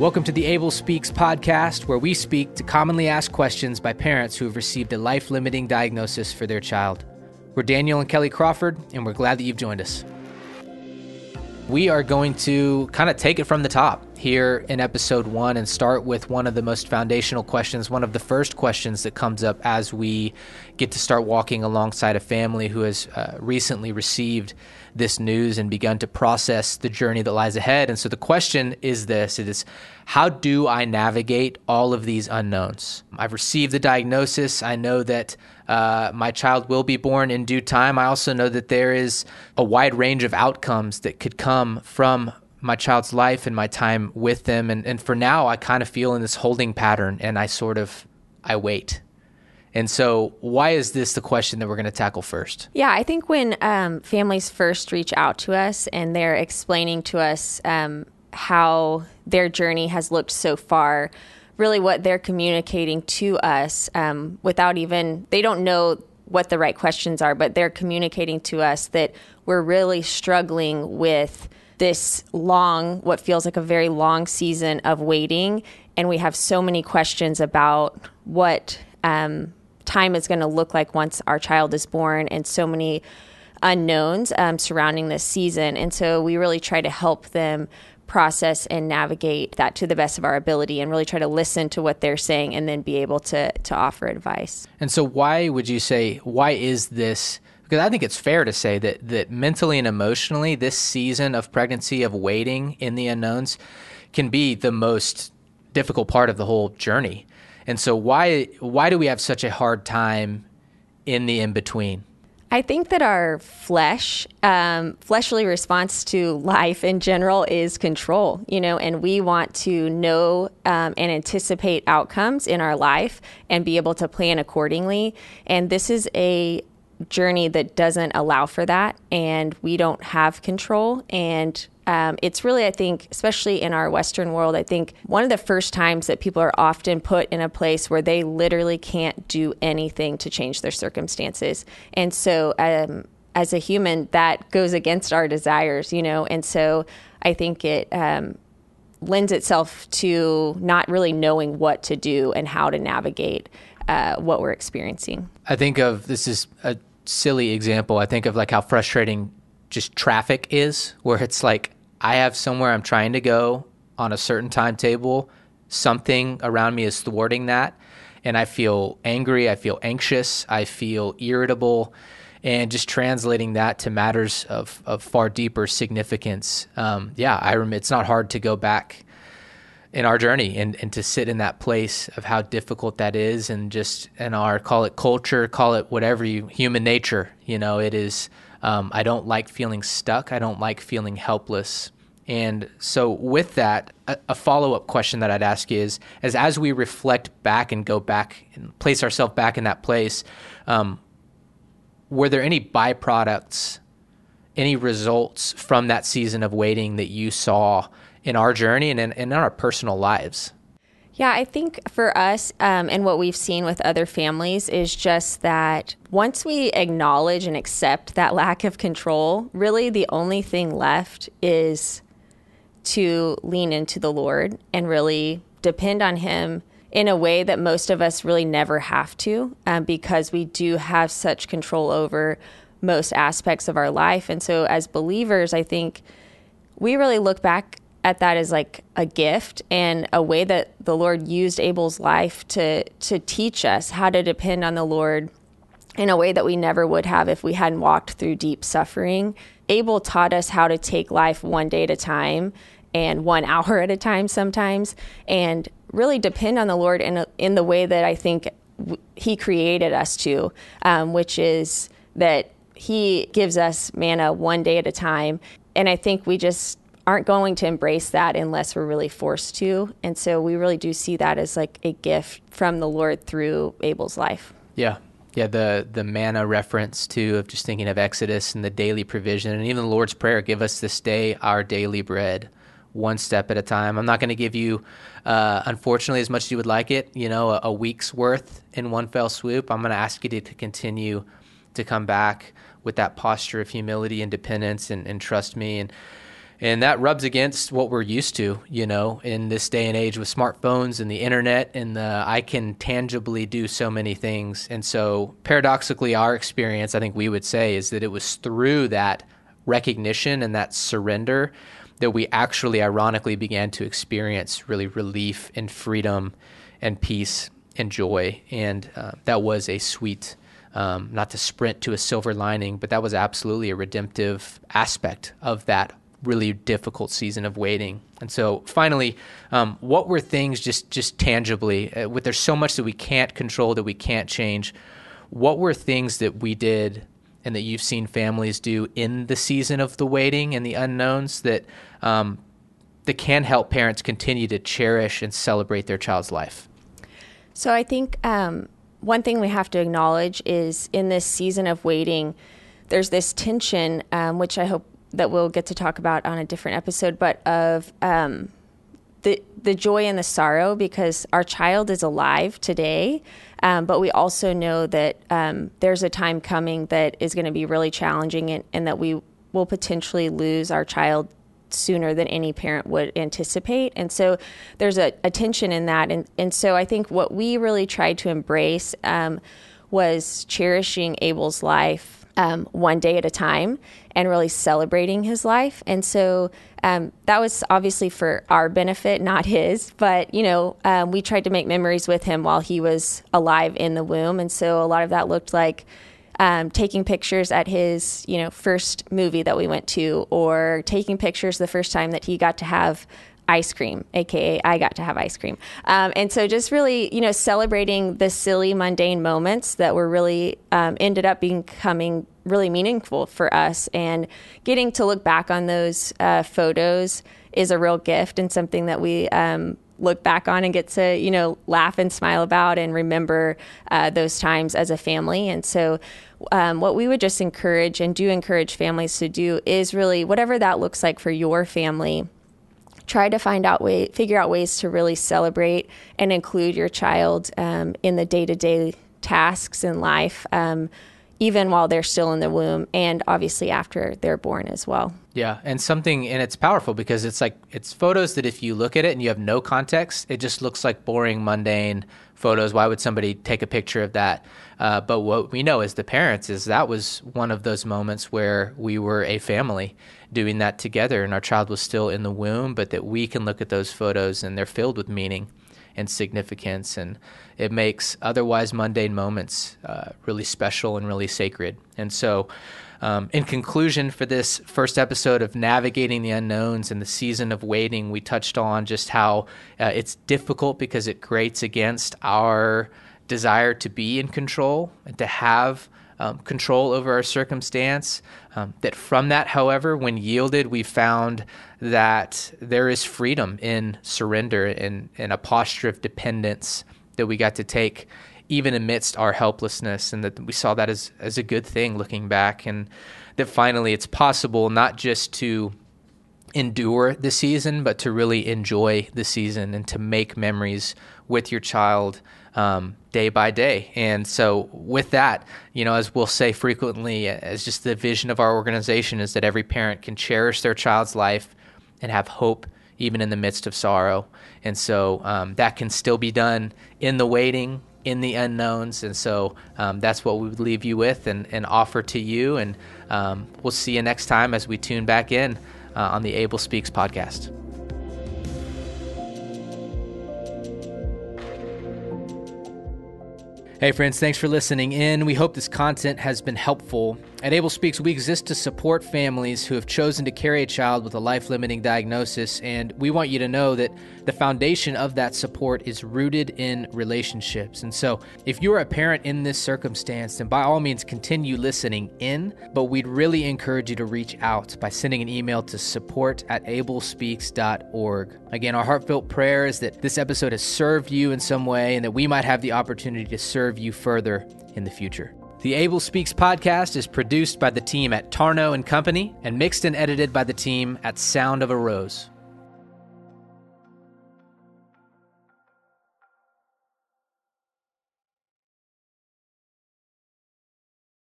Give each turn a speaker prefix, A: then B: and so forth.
A: Welcome to the Abel Speaks podcast, where we speak to commonly asked questions by parents who have received a life limiting diagnosis for their child. We're Daniel and Kelly Crawford, and we're glad that you've joined us. We are going to kind of take it from the top here in episode one and start with one of the most foundational questions, one of the first questions that comes up as we get to start walking alongside a family who has uh, recently received this news and begun to process the journey that lies ahead. And so the question is this it is how do I navigate all of these unknowns? I've received the diagnosis. I know that uh, my child will be born in due time. I also know that there is a wide range of outcomes that could come from my child's life and my time with them. And, and for now i kind of feel in this holding pattern and i sort of i wait. And so why is this the question that we're going to tackle first?
B: Yeah i think when um, families first reach out to us and they're explaining to us um, how their journey has looked so far really what they're communicating to us um, without even they don't know what the right questions are but they're communicating to us that we're really struggling with this long, what feels like a very long season of waiting. And we have so many questions about what um, time is going to look like once our child is born, and so many unknowns um, surrounding this season. And so we really try to help them process and navigate that to the best of our ability and really try to listen to what they're saying and then be able to to offer advice.
A: And so why would you say why is this because I think it's fair to say that that mentally and emotionally, this season of pregnancy of waiting in the unknowns can be the most difficult part of the whole journey. And so why why do we have such a hard time in the in between?
B: I think that our flesh, um, fleshly response to life in general is control, you know, and we want to know um, and anticipate outcomes in our life and be able to plan accordingly. And this is a journey that doesn't allow for that, and we don't have control. And um, it's really, I think, especially in our Western world, I think one of the first times that people are often put in a place where they literally can't do anything to change their circumstances. And so, um, as a human, that goes against our desires, you know. And so, I think it um, lends itself to not really knowing what to do and how to navigate uh, what we're experiencing.
A: I think of this is a silly example, I think of like how frustrating just traffic is, where it's like I have somewhere I'm trying to go on a certain timetable, something around me is thwarting that, and I feel angry, I feel anxious, I feel irritable, and just translating that to matters of, of far deeper significance. Um, yeah, I rem- it's not hard to go back in our journey and, and to sit in that place of how difficult that is and just in our call it culture call it whatever you human nature you know it is um, i don't like feeling stuck. I don't like feeling helpless. And so with that a, a follow-up question that i'd ask you is as as we reflect back and go back and place ourselves back in that place um, were there any byproducts any results from that season of waiting that you saw in our journey and in, in our personal lives.
B: Yeah, I think for us um, and what we've seen with other families is just that once we acknowledge and accept that lack of control, really the only thing left is to lean into the Lord and really depend on Him in a way that most of us really never have to um, because we do have such control over most aspects of our life. And so, as believers, I think we really look back at that as like a gift and a way that the Lord used Abel's life to to teach us how to depend on the Lord in a way that we never would have if we hadn't walked through deep suffering. Abel taught us how to take life one day at a time and one hour at a time sometimes and really depend on the Lord in a, in the way that I think w- he created us to, um, which is that he gives us manna one day at a time. And I think we just aren't going to embrace that unless we're really forced to. And so we really do see that as like a gift from the Lord through Abel's life.
A: Yeah. Yeah, the the manna reference too of just thinking of Exodus and the daily provision and even the Lord's prayer, give us this day our daily bread, one step at a time. I'm not going to give you, uh, unfortunately, as much as you would like it, you know, a, a week's worth in one fell swoop. I'm going to ask you to, to continue to come back with that posture of humility and dependence and, and trust me. And And that rubs against what we're used to, you know, in this day and age with smartphones and the internet and the I can tangibly do so many things. And so paradoxically our experience, I think we would say is that it was through that recognition and that surrender that we actually ironically began to experience really relief and freedom and peace and joy. And uh, that was a sweet, um, not to sprint to a silver lining, but that was absolutely a redemptive aspect of that really difficult season of waiting. And so, finally, um, what were things just just tangibly? Uh, with there's so much that we can't control that we can't change. What were things that we did and that you've seen families do in the season of the waiting and the unknowns that um, that can help parents continue to cherish and celebrate their child's life?
B: So I think um, one thing we have to acknowledge is in this season of waiting, there's this tension, um, which I hope that we'll get to talk about on a different episode, but of um, the the joy and the sorrow because our child is alive today, um, but we also know that um, there's a time coming that is going to be really challenging and, and that we will potentially lose our child sooner than any parent would anticipate. And so there's a, a tension in that. And, and so I think what we really tried to embrace um, was cherishing Abel's life um, one day at a time and really celebrating his life. And so um, that was obviously for our benefit, not his. But, you know, um, we tried to make memories with him while he was alive in the womb. And so a lot of that looked like um, taking pictures at his, you know, first movie that we went to, or taking pictures the first time that he got to have ice cream, aka I got to have ice cream. Um, and so just really, you know, celebrating the silly, mundane moments that were really um, ended up becoming really meaningful for us, and getting to look back on those uh, photos is a real gift and something that we um, look back on and get to you know laugh and smile about and remember uh, those times as a family and so um, what we would just encourage and do encourage families to do is really whatever that looks like for your family try to find out way figure out ways to really celebrate and include your child um, in the day-to-day tasks in life um, even while they're still in the womb and obviously after they're born as well.
A: Yeah, and something and it's powerful because it's like it's photos that if you look at it and you have no context, it just looks like boring, mundane photos. Why would somebody take a picture of that? Uh, but what we know as the parents is that was one of those moments where we were a family doing that together, and our child was still in the womb, but that we can look at those photos and they're filled with meaning and significance, and it makes otherwise mundane moments uh, really special and really sacred. And so, um, in conclusion, for this first episode of Navigating the Unknowns and the Season of Waiting, we touched on just how uh, it's difficult because it grates against our desire to be in control and to have um, control over our circumstance. Um, that from that, however, when yielded, we found that there is freedom in surrender and, and a posture of dependence that we got to take even amidst our helplessness, and that we saw that as, as a good thing looking back, and that finally it's possible not just to endure the season, but to really enjoy the season and to make memories with your child um, day by day. And so, with that, you know, as we'll say frequently, as just the vision of our organization is that every parent can cherish their child's life and have hope even in the midst of sorrow. And so, um, that can still be done in the waiting, in the unknowns. And so, um, that's what we would leave you with and, and offer to you. And um, we'll see you next time as we tune back in uh, on the Abel Speaks podcast. Hey, friends, thanks for listening in. We hope this content has been helpful. At Abel Speaks, we exist to support families who have chosen to carry a child with a life limiting diagnosis, and we want you to know that the foundation of that support is rooted in relationships. And so, if you're a parent in this circumstance, then by all means continue listening in, but we'd really encourage you to reach out by sending an email to support at abelspeaks.org. Again, our heartfelt prayer is that this episode has served you in some way and that we might have the opportunity to serve you further in the future. The Abel Speaks podcast is produced by the team at Tarno and Company and mixed and edited by the team at Sound of a Rose.